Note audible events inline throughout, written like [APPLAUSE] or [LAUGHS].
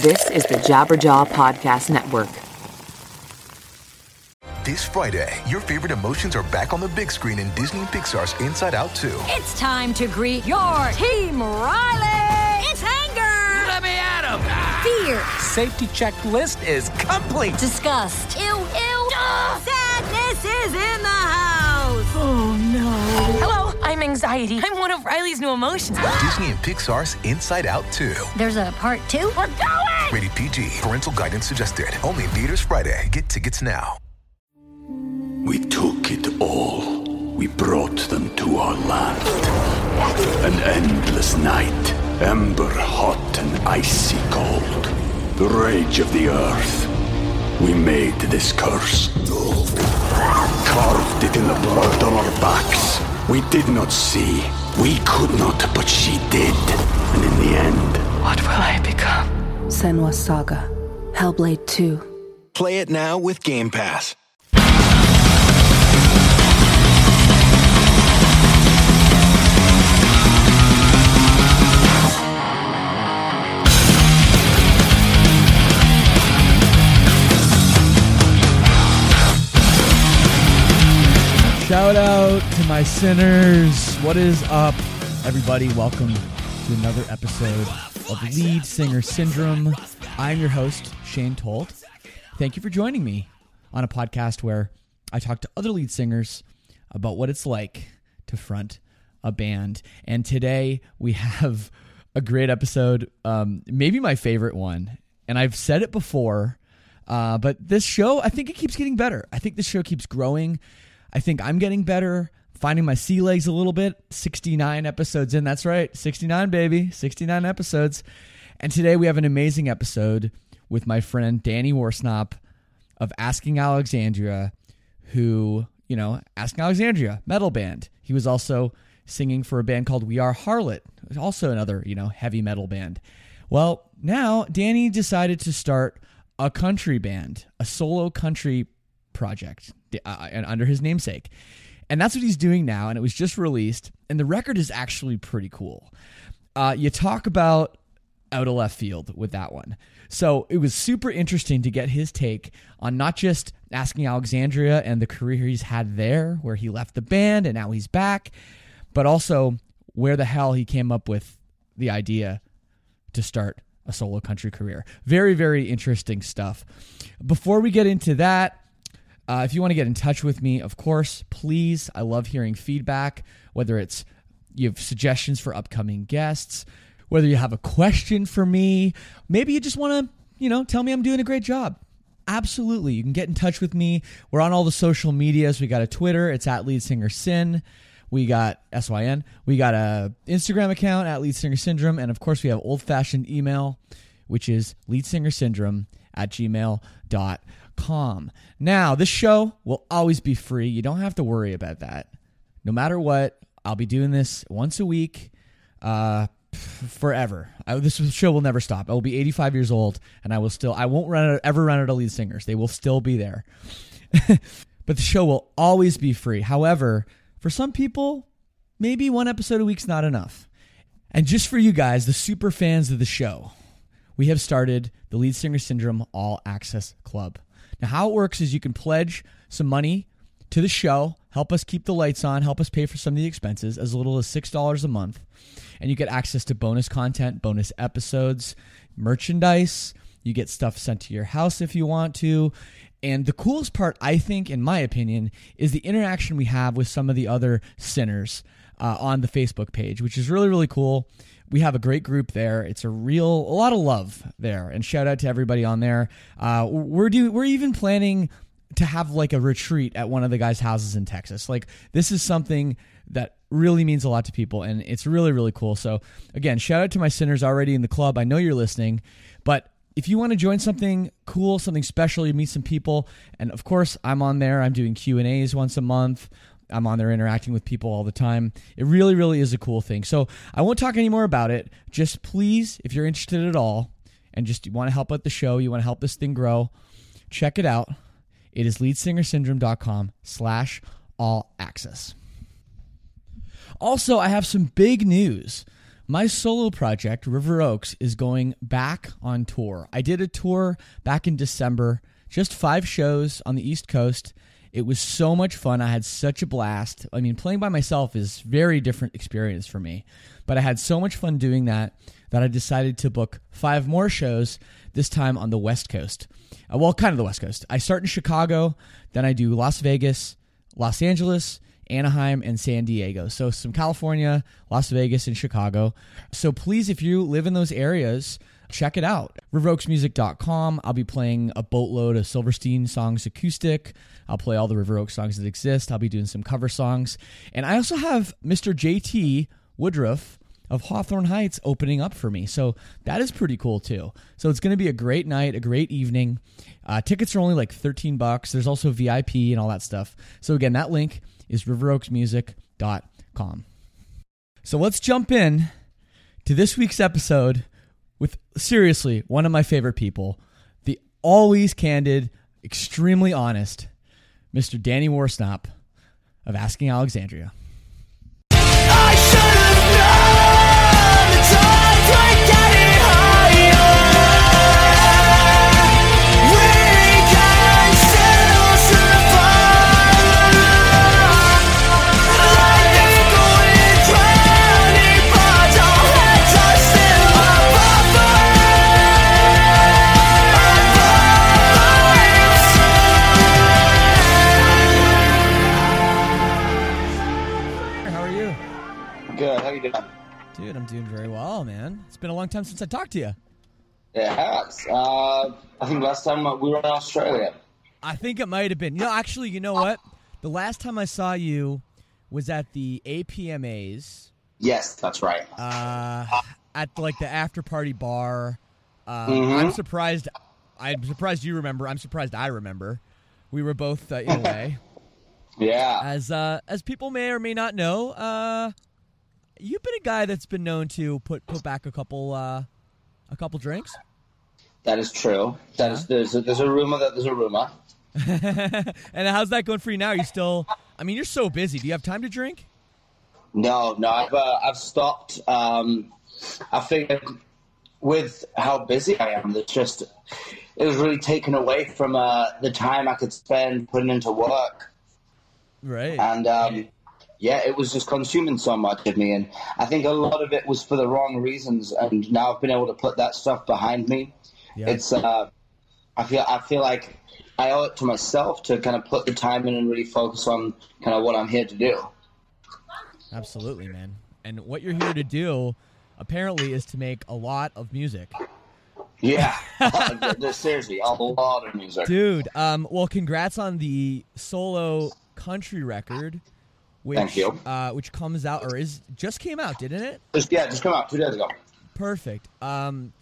This is the Jabberjaw Podcast Network. This Friday, your favorite emotions are back on the big screen in Disney and Pixar's Inside Out 2. It's time to greet your team, Riley! It's anger! Let me at him! Fear! Safety checklist is complete! Disgust! Ew, ew! Sadness is in the house! Oh no. Hello, I'm anxiety. I'm one of Riley's new emotions. Disney and Pixar's Inside Out 2. There's a part two? We're going! Rated PG. Parental guidance suggested. Only in theaters Friday. Get tickets now. We took it all. We brought them to our land. An endless night, ember hot and icy cold. The rage of the earth. We made this curse. Carved it in the blood on our backs. We did not see. We could not, but she did. And in the end, What will I become? Senua's Saga. Hellblade 2. Play it now with Game Pass. Shout out to my sinners. What is up, everybody? Welcome to another episode of Lead Singer Syndrome. I'm your host, Shane Told. Thank you for joining me on a podcast where I talk to other lead singers about what it's like to front a band. And today we have a great episode, um, maybe my favorite one. And I've said it before, uh, but this show, I think it keeps getting better. I think this show keeps growing. I think I'm getting better, finding my sea legs a little bit. 69 episodes in. That's right. 69, baby. 69 episodes. And today we have an amazing episode with my friend Danny Worsnop of Asking Alexandria, who, you know, Asking Alexandria, metal band. He was also singing for a band called We Are Harlot, also another, you know, heavy metal band. Well, now Danny decided to start a country band, a solo country project uh, and under his namesake. And that's what he's doing now. And it was just released. And the record is actually pretty cool. Uh, you talk about out of left field with that one. So it was super interesting to get his take on not just asking Alexandria and the career he's had there, where he left the band and now he's back, but also where the hell he came up with the idea to start a solo country career. Very, very interesting stuff. Before we get into that, uh, if you want to get in touch with me, of course, please. I love hearing feedback, whether it's you have suggestions for upcoming guests, whether you have a question for me, maybe you just want to, you know, tell me I'm doing a great job. Absolutely. You can get in touch with me. We're on all the social medias. We got a Twitter, it's at lead singer sin. We got SYN. We got a Instagram account at lead singer syndrome. And of course, we have old fashioned email, which is lead singer syndrome at gmail.com. Now, this show will always be free. You don't have to worry about that. No matter what, I'll be doing this once a week uh, forever. I, this show will never stop. I will be 85 years old, and I will still, I won't run out, ever run out of lead singers. They will still be there. [LAUGHS] but the show will always be free. However, for some people, maybe one episode a week's not enough. And just for you guys, the super fans of the show, we have started the Lead Singer Syndrome All Access Club. Now, how it works is you can pledge some money to the show, help us keep the lights on, help us pay for some of the expenses, as little as $6 a month. And you get access to bonus content, bonus episodes, merchandise. You get stuff sent to your house if you want to. And the coolest part, I think, in my opinion, is the interaction we have with some of the other sinners uh, on the Facebook page, which is really, really cool. We have a great group there. It's a real, a lot of love there. And shout out to everybody on there. Uh, we're do, we're even planning to have like a retreat at one of the guys' houses in Texas. Like this is something that really means a lot to people, and it's really, really cool. So again, shout out to my sinners already in the club. I know you're listening, but if you want to join something cool, something special, you meet some people, and of course, I'm on there. I'm doing Q and A's once a month. I'm on there interacting with people all the time. It really, really is a cool thing. So I won't talk any more about it. Just please, if you're interested at all, and just want to help out the show, you want to help this thing grow, check it out. It is leadsingersyndrome.com slash all access. Also, I have some big news. my solo project, River Oaks, is going back on tour. I did a tour back in December, just five shows on the East Coast. It was so much fun. I had such a blast. I mean, playing by myself is very different experience for me, but I had so much fun doing that that I decided to book five more shows this time on the West Coast. Uh, well, kind of the West Coast. I start in Chicago, then I do Las Vegas, Los Angeles, Anaheim, and San Diego. So some California, Las Vegas, and Chicago. So please, if you live in those areas, check it out. RiverOaksMusic.com. I'll be playing a boatload of Silverstein songs acoustic. I'll play all the River Oaks songs that exist. I'll be doing some cover songs. And I also have Mr. JT Woodruff of Hawthorne Heights opening up for me. So that is pretty cool too. So it's going to be a great night, a great evening. Uh, tickets are only like 13 bucks. There's also VIP and all that stuff. So again, that link is riveroaksmusic.com. So let's jump in to this week's episode with seriously one of my favorite people, the always candid, extremely honest Mr. Danny Worsnop of Asking Alexandria. Dude, I'm doing very well, man. It's been a long time since I talked to you. It has. Uh, I think last time we were in Australia. I think it might have been. You know, actually, you know what? The last time I saw you was at the APMAs Yes, that's right. uh, at like the after party bar. Uh, Mhm. I'm surprised. I'm surprised you remember. I'm surprised I remember. We were both uh, in a way. [LAUGHS] Yeah. As uh, as people may or may not know, uh, you've been a guy that's been known to put put back a couple uh, a couple drinks. That is true. That is. There's a, there's a rumor that there's a rumor. [LAUGHS] and how's that going for you now? Are you still? I mean, you're so busy. Do you have time to drink? No, no. I've uh, I've stopped. Um, I figured with how busy I am, that just it was really taken away from uh, the time I could spend putting into work. Right. And um, yeah, it was just consuming so much of me, and I think a lot of it was for the wrong reasons. And now I've been able to put that stuff behind me. Yeah. It's uh, I feel I feel like I owe it to myself to kind of put the time in and really focus on kind of what I'm here to do. Absolutely, man. And what you're here to do, apparently, is to make a lot of music. Yeah, [LAUGHS] [LAUGHS] seriously, a lot of music. Dude, um, well, congrats on the solo country record, which Thank you. Uh, which comes out or is just came out, didn't it? Just, yeah, just come out two days ago. Perfect. Um,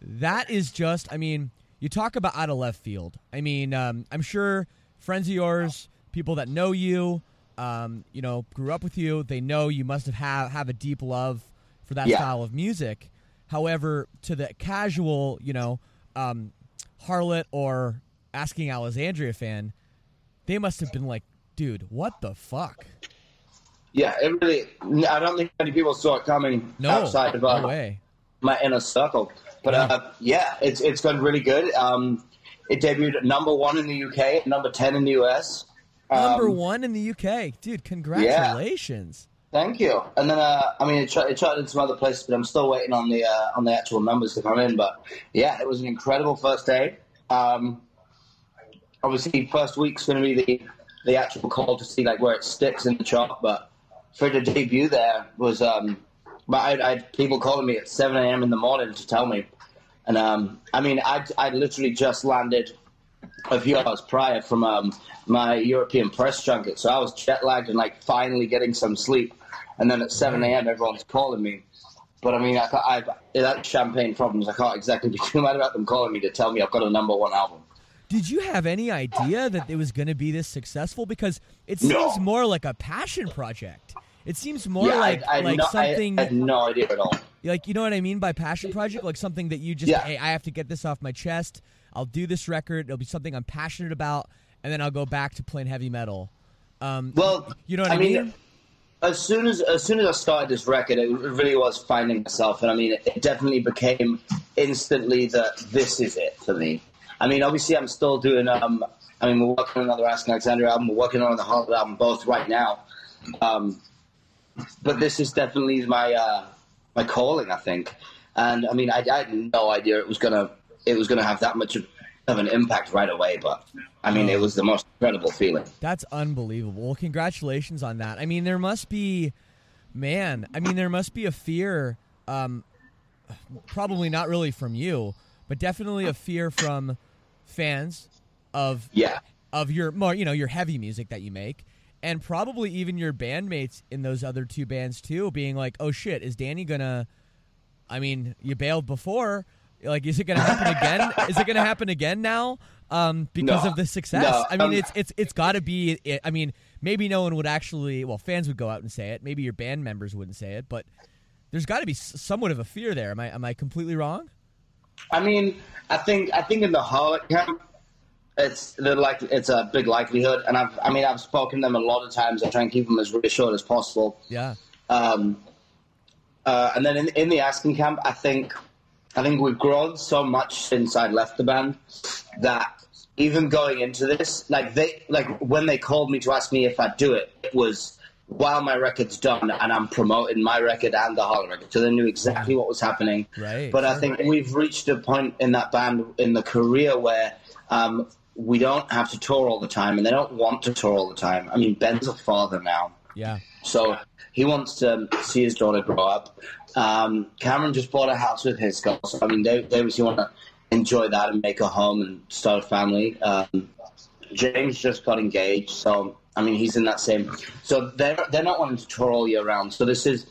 that is just. I mean, you talk about out of left field. I mean, um, I'm sure friends of yours, people that know you, um, you know, grew up with you, they know you must have have, have a deep love for that Yeah. style of music. However, to the casual, you know, um, harlot or asking Alexandria fan, they must have been like, dude, what the fuck? Yeah, it really. I don't think many people saw it coming No, outside of uh, no way. my inner circle. But uh, yeah, it's it's gone really good. Um, it debuted at number one in the UK, number ten in the US. Number Um, one in the UK, dude. Congratulations. Yeah. Thank you. And then, uh, I mean, it, tra- it charted in some other places, but I'm still waiting on the uh, on the actual numbers to come in. But yeah, it was an incredible first day. Um, obviously, first week's going to be the the actual call to see like where it sticks in the chart. But for the debut, there was um, but I, I had people calling me at 7 a.m. in the morning to tell me, and um, I mean, I I literally just landed a few hours prior from um, my European press junket, so I was jet lagged and like finally getting some sleep. And then at 7 a.m., everyone's calling me. But I mean, I, I, that's champagne problems. I can't exactly [LAUGHS] be too mad about them calling me to tell me I've got a number one album. Did you have any idea that it was going to be this successful? Because it seems No. more like a passion project. It seems more yeah, like I, I, like no, something I, had no idea at all. like you know what I mean by passion project, like something that you just Yeah. hey, I have to get this off my chest. I'll do this record. It'll be something I'm passionate about, and then I'll go back to playing heavy metal. Um, Well, you know what I, I mean, as soon as as soon as I started this record, it really was finding myself, and I mean, it, it definitely became instantly that this is it for me. I mean, obviously, I'm still doing. Um, I mean, we're working on another Asking Alexandria album. We're working on the Hollywood album, both right now. Um, but this is definitely my uh, my calling, I think. And I mean, I, I, had no idea it was gonna it was gonna have that much of, of an impact right away. But I mean, it was the most incredible feeling. That's unbelievable. Well, congratulations on that. I mean, there must be, man. I mean, there must be a fear. Um, probably not really from you, but definitely a fear from fans of yeah of your more you know your heavy music that you make and probably even your bandmates in those other two bands too being like oh shit is danny gonna i mean you bailed before. Like is it gonna happen again? [LAUGHS] Is it gonna happen again now um, because No. of the success? No, i mean um, it's it's it's gotta be it, i mean maybe no one would actually well fans would go out and say it. Maybe your band members wouldn't say it but there's got to be somewhat of a fear there. Am i am i completely wrong? I mean, I think I think in the Harlot camp, it's like it's a big likelihood, and I've I mean I've spoken to them a lot of times. I try and keep them as reassured as possible. yeah Um, uh, and then in, in the asking camp, I think I think we've grown so much since I left the band that even going into this, like they like when they called me to ask me if I'd do it, it was while my record's done and I'm promoting my record and the Harlot record, so they knew exactly what was happening. Right, But I think we've reached a point in that band in the career where. Um, we don't have to tour all the time, and they don't want to tour all the time. I mean, Ben's a father now, yeah so he wants to see his daughter grow up. Um, Cameron just bought a house with his girl. So, I mean, they, they obviously want to enjoy that and make a home and start a family. Um, James just got engaged. So, I mean, he's in that same. So they're, they're not wanting to tour all year round. So this is,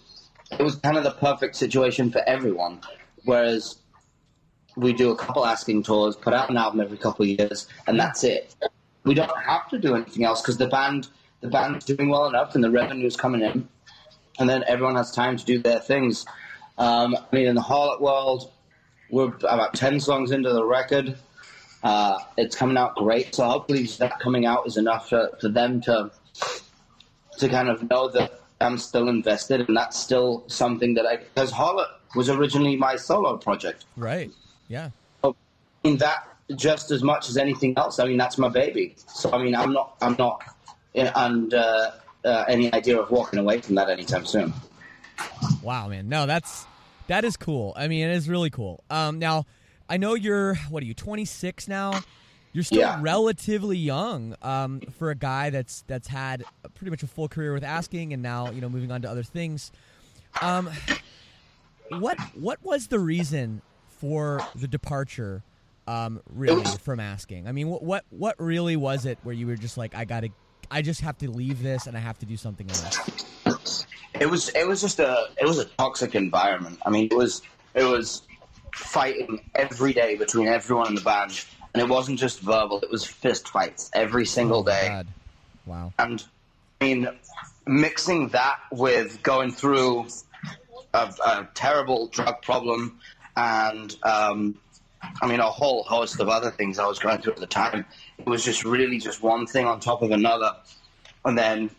it was kind of the perfect situation for everyone. Whereas we do a couple asking tours, put out an album every couple of years, and that's it. We don't have to do anything else because the band the band's doing well enough and the revenue's coming in, and then everyone has time to do their things. Um, I mean, in the Harlot world, we're about ten songs into the record. Uh, it's coming out great, so hopefully that coming out is enough for, for them to to kind of know that I'm still invested, and that's still something that I because Harlot was originally my solo project. right yeah I mean that just as much as anything else. I mean that's my baby. So I mean I'm not I'm not in, under uh, any idea of walking away from that anytime soon. Wow, man. No, that's that is cool. I mean, it is really cool. Um, now, I know you're what are you 26 now? You're still Yeah. relatively young um, for a guy that's that's had pretty much a full career with asking, and now you know moving on to other things. Um, what what was the reason for the departure? Um, really from asking. I mean, what what what really was it where you were just like, I gotta, I just have to leave this and I have to do something else. It was it was just a it was a toxic environment. I mean it was it was fighting every day between everyone in the band, and it wasn't just verbal. It was fist fights every single day. God. Wow. And I mean, mixing that with going through a, a terrible drug problem and, um, I mean, a whole host of other things I was going through at the time. It was just really just one thing on top of another. And then,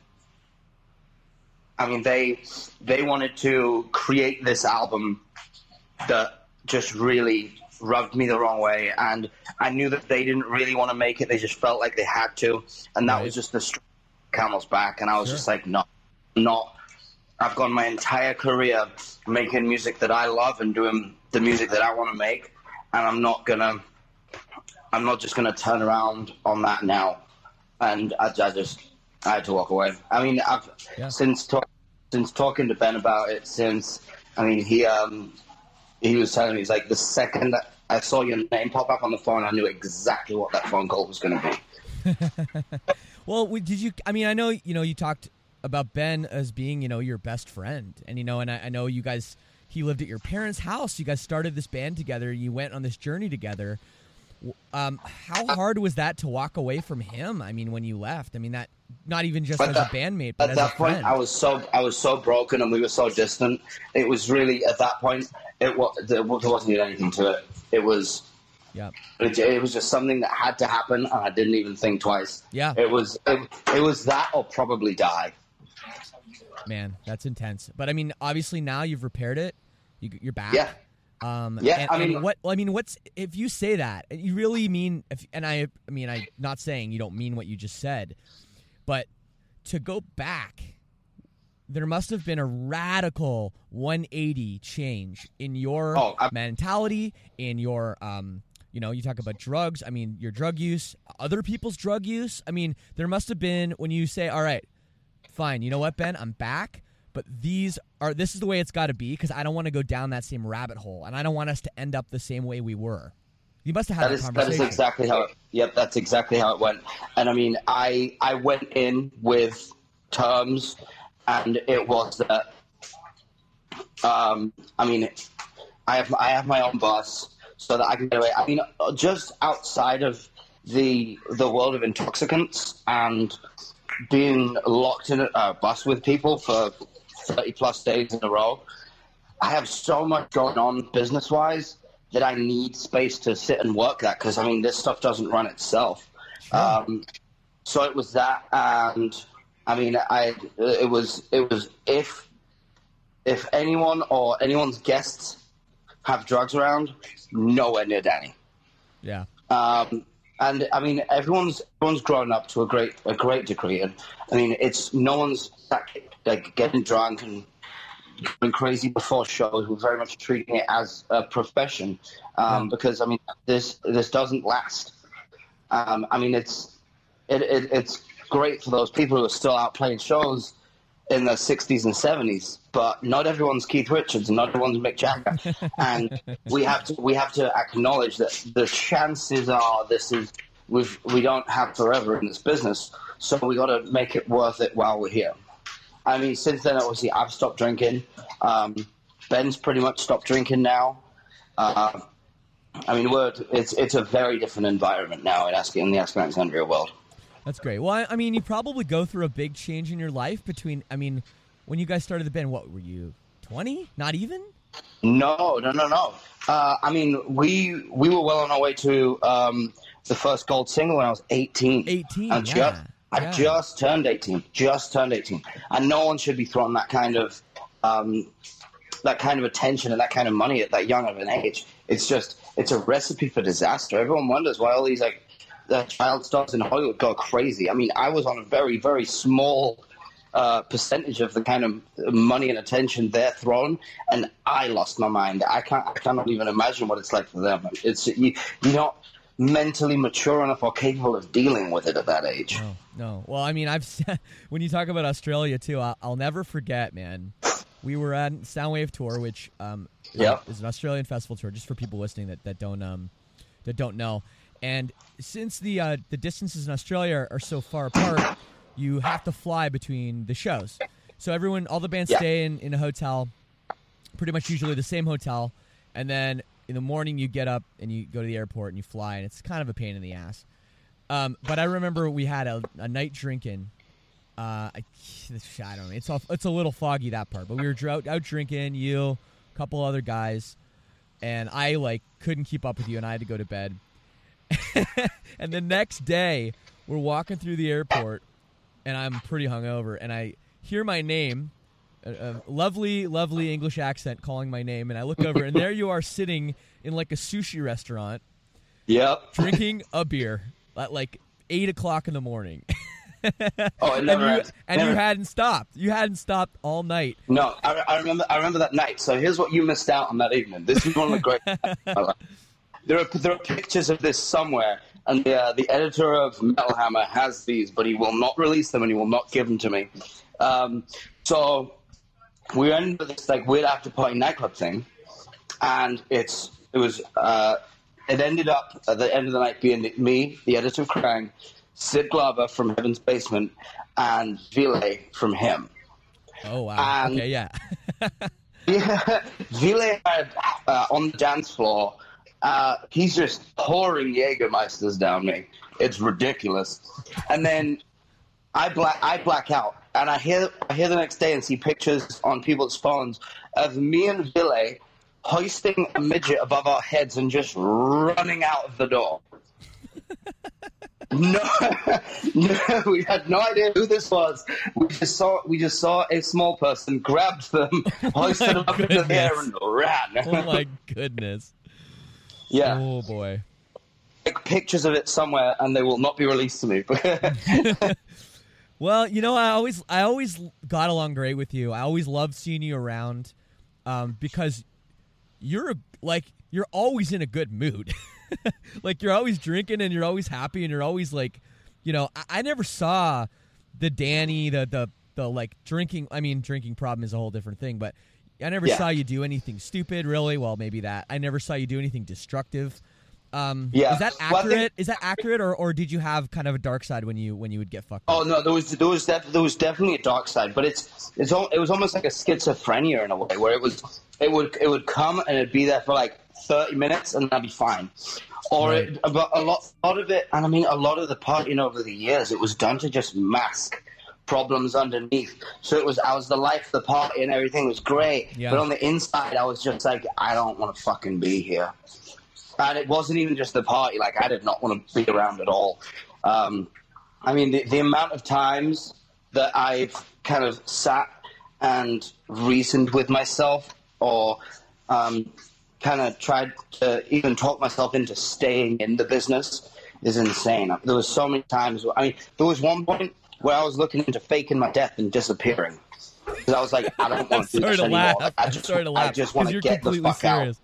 I mean, they they wanted to create this album that just really rubbed me the wrong way, and I knew that they didn't really want to make it. They just felt like they had to, and that Right. was just the camel's back. And I was Sure. just like, no, not. I've gone my entire career making music that I love and doing the music that I want to make, and I'm not gonna. I'm not just gonna turn around on that now, and I, I just I had to walk away. I mean, I've Yeah. since talk, since talking to Ben about it. Since I mean, he um he was telling me he's like the second that I saw your name pop up on the phone, I knew exactly what that phone call was going to be. [LAUGHS] Well, did you? I mean, I know you know you talked about Ben as being you know your best friend, and you know, and I, I know you guys. He lived at your parents' house. You guys started this band together. You went on this journey together. Um, how hard was that to walk away from him? I mean, when you left, I mean that not even just But as that- a bandmate, but At as that a point, friend. I was so I was so broken, and we were so distant. It was really at that point, it was there wasn't anything to it. It was yeah, it, it was just something that had to happen, and I didn't even think twice. Yeah. it was it, it was that or probably die. Man, that's intense. But I mean, obviously now you've repaired it. You, you're back. Yeah. Um, Yeah, and, I mean- what? I mean, what's if you say that you really mean? If and I, I mean, I'm not saying you don't mean what you just said, but to go back, there must have been a radical 180 change in your Oh, mentality, in your, um, you know, you talk about drugs. I mean, your drug use, other people's drug use. I mean, there must have been when you say, "All right, fine, you know what, Ben, I'm back." But these are this is the way it's got to be because I don't want to go down that same rabbit hole, and I don't want us to end up the same way we were. You must have had That that, is conversation. is exactly how. It, yep, that's exactly how it went. And I mean, I I went in with terms, and it was that. Um, I mean, I have I have my own bus so that I can get away. I mean, just outside of the the world of intoxicants and being locked in a bus with people for thirty plus days in a row, I have so much going on business wise that I need space to sit and work that because I mean this stuff doesn't run itself. Um, so it was that, and I mean I it was it was if if anyone or anyone's guests have drugs around, nowhere near Danny. yeah. Um, and I mean, everyone's everyone's grown up to a great a great degree, and I mean, it's no one's like getting drunk and going crazy before shows. We're very much treating it as a profession um, because I mean, this this doesn't last. Um, I mean, it's it, it, it's great for those people who are still out playing shows in the 60s and 70s, but not everyone's Keith Richards and not everyone's Mick Jagger. [LAUGHS] and we have to we have to acknowledge that the chances are this is we've we don't have forever in this business, so we got to make it worth it while we're here. I mean, since then, obviously, I've stopped drinking. Um, Ben's pretty much stopped drinking now. Uh, I mean, we're, it's it's a very different environment now in, Ask, in the Ask Alexandria world. That's great. Well, I, I mean, you probably go through a big change in your life between. I mean, when you guys started the band, what were you? Twenty? Not even? No, no, no, no. Uh, I mean, we we were well on our way to um, the first gold single when I was eighteen. 18, And yeah, just, I yeah. just turned eighteen. Just turned eighteen, and no one should be throwing that kind of um, that kind of attention and that kind of money at that young of an age. It's just it's a recipe for disaster. Everyone wonders why all these like the child stars in Hollywood go crazy. I mean, I was on a very very small uh, percentage of the kind of money and attention they're thrown, and I lost my mind. I can't, I cannot even imagine what it's like for them. It's you, you're not mentally mature enough or capable of dealing with it at that age. No, no. Well, I mean, I've [LAUGHS] when you talk about Australia too, I'll, I'll never forget, man. We were at Soundwave tour, which um, Yep. is an Australian festival tour, just for people listening that, that don't um, that don't know. And since the uh, the distances in Australia are, so far apart, you have to fly between the shows. So everyone, all the bands Yeah. stay in, in a hotel, pretty much usually the same hotel, and then in the morning you get up and you go to the airport and you fly, and it's kind of a pain in the ass. Um, but I remember we had a, a night drinking. Uh, I, [SIGHS] I don't know. It's all, it's a little foggy that part, but we were out drinking. You, a couple other guys, and I like couldn't keep up with you, and I had to go to bed. [LAUGHS] and the next day, we're walking through the airport, and I'm pretty hungover, and I hear my name, a, a lovely, lovely English accent calling my name, and I look over, and there you are sitting in like a sushi restaurant Yep. drinking a beer at like eight o'clock in the morning. [LAUGHS] Oh, and you, ends. and you hadn't stopped. You hadn't stopped all night. No, I, I remember. I remember that night. So here's what you missed out on that evening. This is one of the great. [LAUGHS] there are there are pictures of this somewhere, and the uh, the editor of Metal Hammer has these, but he will not release them, and he will not give them to me. Um, so we went into this like weird after party nightclub thing, and it's it was uh, it ended up at the end of the night being me, the editor of Kerrang, Sid Glover from Heaven's Basement, and Ville from HIM. Oh wow. And- okay, yeah. [LAUGHS] [LAUGHS] Yeah, Ville had uh, on the dance floor. Uh, he's just pouring Jägermeisters down me. It's ridiculous. And then I black I black out, and I hear I hear the next day and see pictures on people's phones of me and Ville hoisting a midget above our heads and just running out of the door. No, [LAUGHS] no, we had no idea who this was. We just saw we just saw a small person, grabbed them, [LAUGHS] hoisted them up into the air, and ran. oh my goodness. Yeah. Oh boy. Take pictures of it somewhere, and they will not be released to me. [LAUGHS] [LAUGHS] Well, you know, I always I always got along great with you. I always loved seeing you around um, because you're like you're always in a good mood. [LAUGHS] like you're always drinking and you're always happy and you're always like, you know, I, I never saw the Danny the the the like drinking. I mean, drinking problem is a whole different thing, but I never Yeah. saw you do anything stupid. Really, well, maybe that. I never saw you do anything destructive. Um, Yeah. is that Well, think- accurate? is that accurate, or, or did you have kind of a dark side when you when you would get fucked? Oh no, there was there was def- there was definitely a dark side, but it's it's it was almost like a schizophrenia in a way, where it was it would it would come and it'd be there for like thirty minutes and that'd be fine, or Right. it, but a lot a lot of it, and I mean a lot of the partying over the years, it was done to just mask problems underneath. So it was I was the life of the party and everything was great, Yeah. but on the inside I was just like I don't want to fucking be here. And it wasn't even just the party; like I did not want to be around at all. Um, I mean, the, the amount of times that I've kind of sat and reasoned with myself or um, kind of tried to even talk myself into staying in the business is insane. There was so many times. Where, I mean, there was one point where I was looking into faking my death and disappearing. Because I was like, I don't want [LAUGHS] to do sorry this to anymore. laugh. Like, I I'm just, sorry to laugh I just 'cause want to you're get the completely fuck serious. out.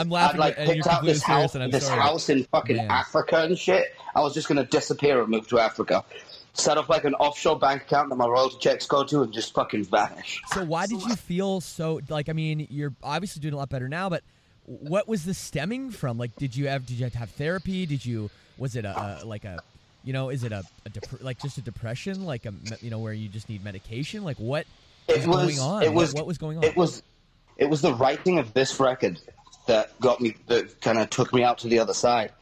I'm laughing. I'd laughing like and picked out this house, and I'm this sorry. house in fucking Man. Africa and shit. I was just gonna disappear and move to Africa, set up like an offshore bank account that my royalty checks go to, and just fucking vanish. So why did you feel so like? I mean, you're obviously doing a lot better now, but what was this stemming from? Like, did you have did you have to have therapy? Did you was it a, a like a you know is it a, a dep- like just a depression like a you know where you just need medication? Like what It was going on? It What- was. what, was going on? It was. It was the writing of this record that got me. That kind of took me out to the other side,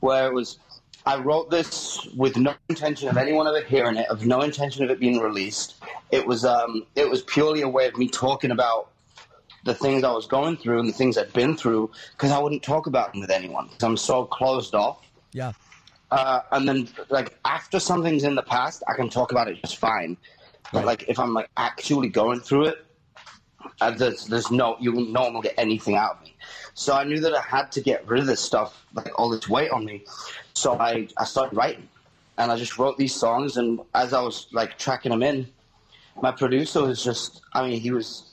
where it was. I wrote this with no intention of anyone ever hearing it, of no intention of it being released. It was. Um. It was purely a way of me talking about the things I was going through and the things I'd been through because I wouldn't talk about them with anyone I'm so closed off. yeah. Uh, and then, like, after something's in the past, I can talk about it just fine. But, like, if I'm, like, actually going through it, uh, there's, there's no, you will no one will get anything out of me. So I knew that I had to get rid of this stuff, like, all this weight on me. So I, I started writing. And I just wrote these songs, and as I was, like, tracking them in, my producer was just, I mean, he was,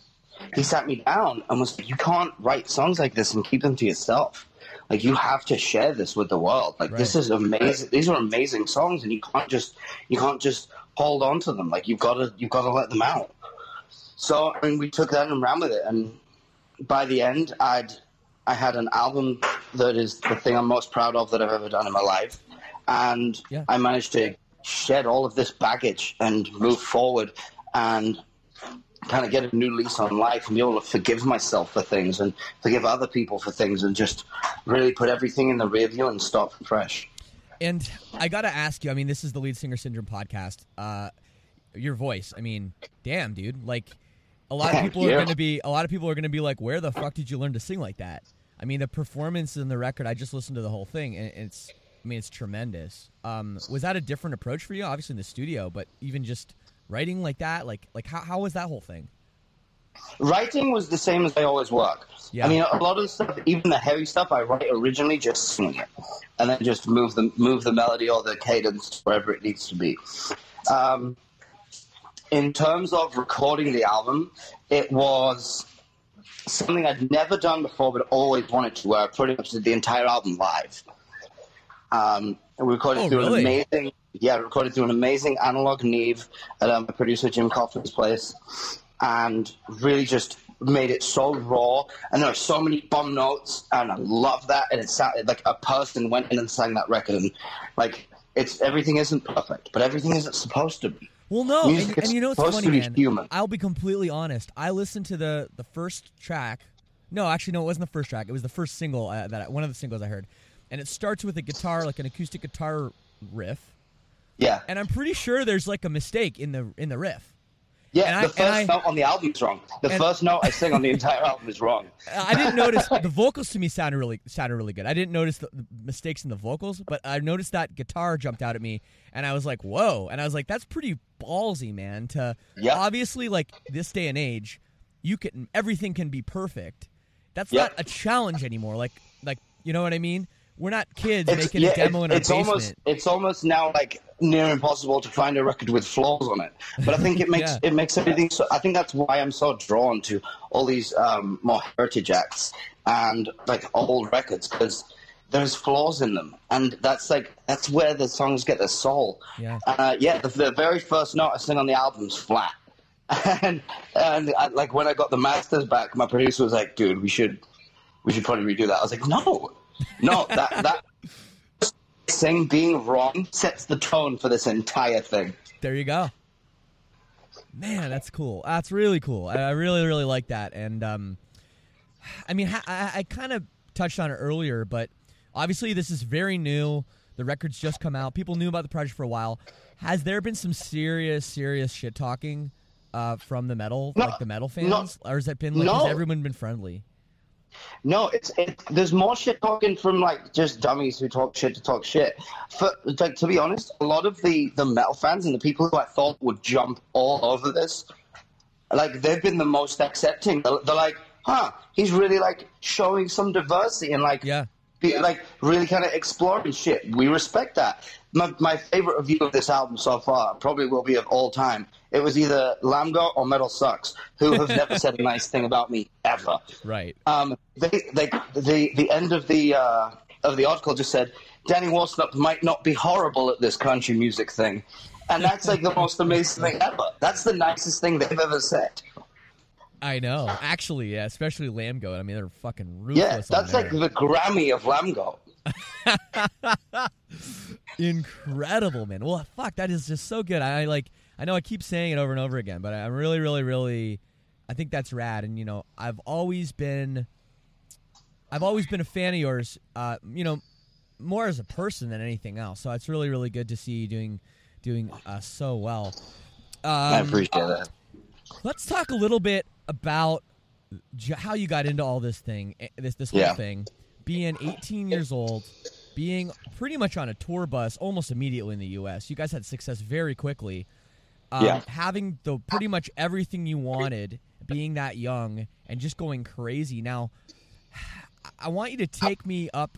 he sat me down and was you can't write songs like this and keep them to yourself. Like you have to share this with the world. Like this is amazing. These are amazing songs, and you can't just you can't just hold on to them. Like you've got to you've got to let them out. So I mean, we took that and ran with it, and by the end, I'd I had an album that is the thing I'm most proud of that I've ever done in my life, and Yeah. I managed to shed all of this baggage and move forward and kind of get a new lease on life and be able to forgive myself for things and forgive other people for things and just really put everything in the rear view and start from fresh. And I got to ask you, I mean, this is the Lead Singer Syndrome podcast. Uh, your voice, I mean, damn, dude. Like, a lot of [LAUGHS] people are going to be, a lot of people are going to be like, where the fuck did you learn to sing like that? I mean, the performance in the record, I just listened to the whole thing, and it's, I mean, it's tremendous. Um, was that a different approach for you? Obviously in the studio, but even just writing like that, like, like how, how was that whole thing? Writing was the same as I always work. Yeah. I mean, a lot of the stuff, even the heavy stuff, I write originally just singing it, and then just move the move the melody or the cadence wherever it needs to be. Um, in terms of recording the album, it was something I'd never done before, but always wanted to. Where I pretty much did the entire album live. Um, we recorded Oh, through really? an amazing, yeah, recorded through an amazing analog Neve at um, my producer Jim Coffin's place, and really just made it so raw. And there are so many bum notes, and I love that. And it sounded like a person went in and sang that record, and like it's everything isn't perfect, but everything isn't supposed to be. Well, no, and, and you know what's supposed funny, to be man? human. I'll be completely honest. I listened to the the first track. No, actually, no, it wasn't the first track. It was the first single uh, that I, one of the singles I heard, and it starts with a guitar, like an acoustic guitar riff. Yeah, And I'm pretty sure there's like a mistake in the in the riff. Yeah, And I- the and first I- note on the album is wrong. The first note I sing on the [LAUGHS] entire album is wrong. I didn't notice [LAUGHS] the vocals to me sounded really sounded really good. I didn't notice the, the mistakes in the vocals, but I noticed that guitar jumped out at me, and I was like, "Whoa!" And I was like, "That's pretty ballsy, man." To Yeah. obviously like this day and age, you can everything can be perfect. That's Yeah. not a challenge anymore. Like like you know what I mean? We're not kids It's, making yeah, a demo it- in our it's basement. almost it's almost now like near impossible to find a record with flaws on it. But I think it [LAUGHS] makes Yeah. it makes everything. So I think that's why I'm so drawn to all these um, more heritage acts and like old records because there's flaws in them, and that's like that's where the songs get their soul. Yeah. Uh, yeah. The, the very first note I sing on the album's flat. [LAUGHS] And and I, like when I got the masters back, my producer was like, "Dude, we should we should probably redo that." I was like, "No, no, that that thing being wrong sets the tone for this entire thing." There you go. Man, that's cool. That's really cool. I, really, really like that. And um, I mean, I, I kind of touched on it earlier, but obviously this is very new. The record's just come out. People knew about the project for a while. Has there been some serious, serious shit talking uh, from the metal, No, like the metal no. fans, or has it been like has everyone been friendly? No, it's it, there's more shit talking from like just dummies who talk shit to talk shit. For like to be honest, a lot of the the metal fans and the people who I thought would jump all over this, like they've been the most accepting. They're, they're like, huh, he's really like showing some diversity and like Yeah. be, like really kind of exploring shit. We respect that. My, my favorite review of this album so far probably will be of all time. It was either Lambgoat or Metal Sucks, who have never said a nice thing about me ever. Right. Um, they, they, the the end of the uh, of the article just said Danny Worsnop might not be horrible at this country music thing, and that's like the most amazing thing ever. That's the nicest thing they've ever said. I know. Actually, yeah, especially Lambgoat. I mean, they're fucking ruthless. Yeah, that's like the Grammy of Lambgoat. [LAUGHS] incredible, man. Well, fuck, that is just so good. I, I like. I know I keep saying it over and over again, but I'm really, really, really. I think that's rad, and you know, I've always been. I've always been a fan of yours. Uh, you know, more as a person than anything else. So it's really, really good to see you doing, doing uh, so well. Um, I appreciate that. Let's talk a little bit about how you got into all this thing, eh, this this whole Yeah. thing. Being 18 years old, being pretty much on a tour bus almost immediately in the U.S. You guys had success very quickly. Um, Yeah. Having the pretty much everything you wanted, being that young, and just going crazy. Now, [SIGHS] I want you to take me up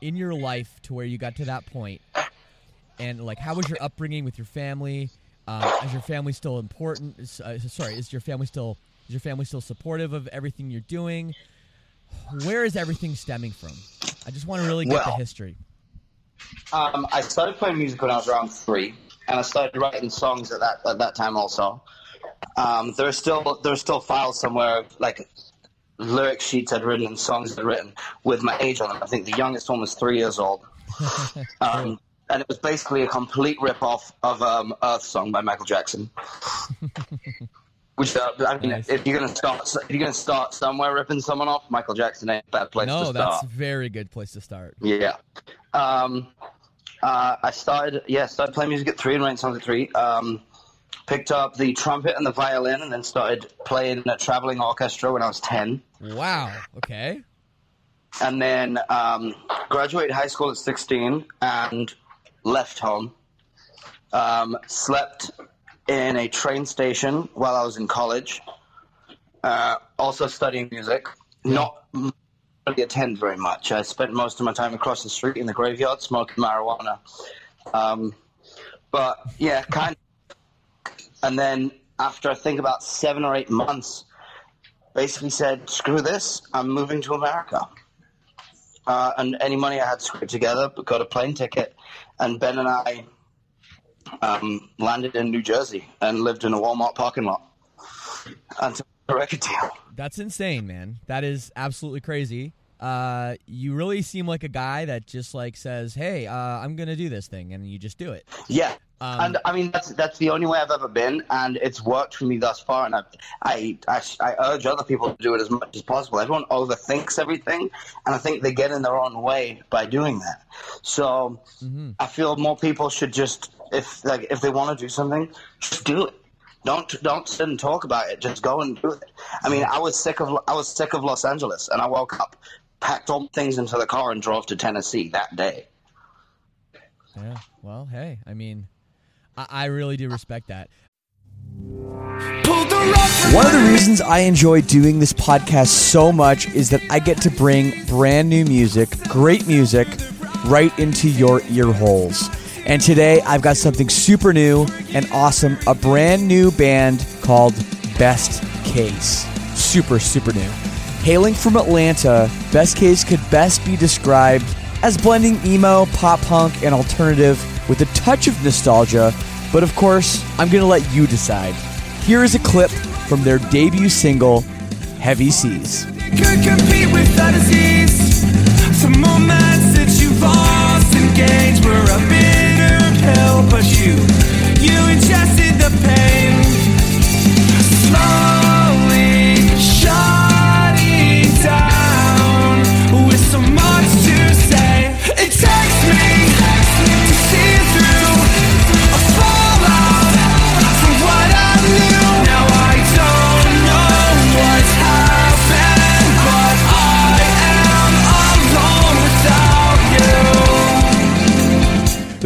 in your life to where you got to that point, and like, how was your upbringing with your family? Um, is your family still important? Uh, sorry, is your family still is your family still supportive of everything you're doing? Where is everything stemming from? I just want to really get the history. Um, I started playing music when I was around three, and I started writing songs at that at that time also. Um, there are still there are still files somewhere like lyric sheets I'd written and songs I'd written with my age on them. I think the youngest one was three years old, [LAUGHS] um, and it was basically a complete rip off of um, Earth Song by Michael Jackson. [LAUGHS] Which uh, I mean, Nice. if you're gonna start if you're gonna start somewhere ripping someone off, Michael Jackson ain't a bad place to start. No, that's a very good place to start. Yeah. Um, uh, I started, yeah, started playing music at three and writing songs at three. Um, picked up the trumpet and the violin and then started playing in a traveling orchestra when I was 10. Wow. Okay. And then um, graduated high school at 16 and left home. Um, slept in a train station while I was in college. Uh, also studying music. Not really attend very much. I spent most of my time across the street in the graveyard smoking marijuana. Um, but yeah, kind of. And then after I think about seven or eight months, basically said, "Screw this! I'm moving to America." Uh, and any money I had scraped together, but got a plane ticket, and Ben and I um, landed in New Jersey and lived in a Walmart parking lot until the record deal. That's insane, man. That is absolutely crazy. Uh, you really seem like a guy that just like says, "Hey, uh, I'm gonna do this thing," and you just do it. Yeah. Um, and I mean that's that's the only way I've ever been, and it's worked for me thus far. And I, I, I, I urge other people to do it as much as possible. Everyone overthinks everything, and I think they get in their own way by doing that. So I feel more people should just, if like if they want to do something, just do it. Don't don't sit and talk about it. Just go and do it. I mean, I was sick of I was sick of Los Angeles, and I woke up, packed all things into the car, and drove to Tennessee that day. Yeah. Well, hey, I mean, I, I really do respect that. One of the reasons I enjoy doing this podcast so much is that I get to bring brand new music, great music, right into your ear holes. And today I've got something super new and awesome a brand new band called Best Case. Super, super new. Hailing from Atlanta, Best Case could best be described as blending emo, pop punk, and alternative with a touch of nostalgia. But of course, I'm to let you decide. Here is a clip from their debut single, Heavy Seas. A bitter pill, but you, you ingested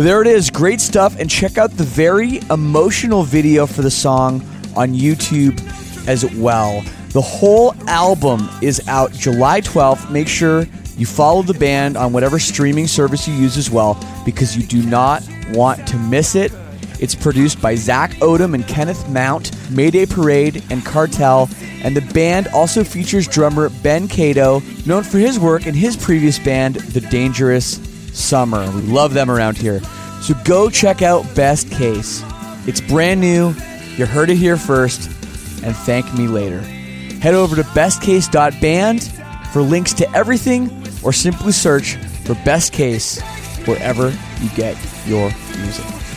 There it is, great stuff. And check out the very emotional video for the song on YouTube as well. The whole album is out July 12th. Make sure you follow the band on whatever streaming service you use as well because you do not want to miss it. It's produced by Zach Odom and Kenneth Mount, Mayday Parade, and Cartel. And the band also features drummer Ben Catto, known for his work in his previous band, The Dangerous Summer. We love them around here. So go check out Best Case. It's brand new. You heard it here first. And thank me later. Head over to bestcase.band for links to everything or simply search for Best Case wherever you get your music.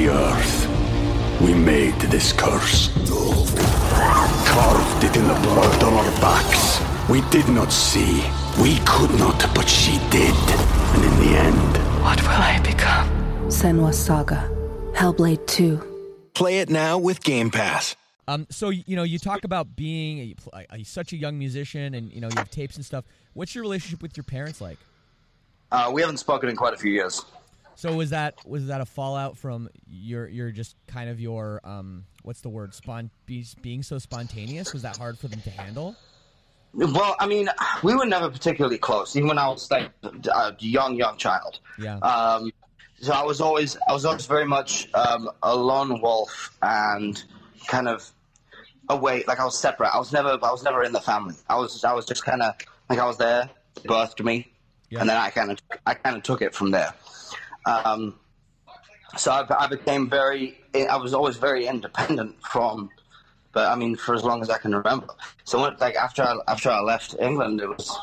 The earth. We made this curse. Carved it in the blood on our backs. We did not see. We could not, but she did. And in the end, What will I become? Senua's Saga. Hellblade 2. Play it now with Game Pass. Um, so you know, you talk about being a, a, a- such a young musician, and you know, you have tapes and stuff. What's your relationship with your parents like? Uh, we haven't spoken in quite a few years. So was that was that a fallout from your your just kind of your um what's the word spon being so spontaneous? Was that hard for them to handle? Well, I mean, we were never particularly close, even when I was like a young, young child. Yeah. Um, so I was always, I was always very much um, a lone wolf and kind of away. Like I was separate. I was never, I was never in the family. I was, I was just kind of like I was there, birthed me, Yeah. and then I kind of, I kind of took it from there. Um, so I, I became very, I was always very independent from but I mean, for as long as I can remember. So when, like after I, after I left England, it was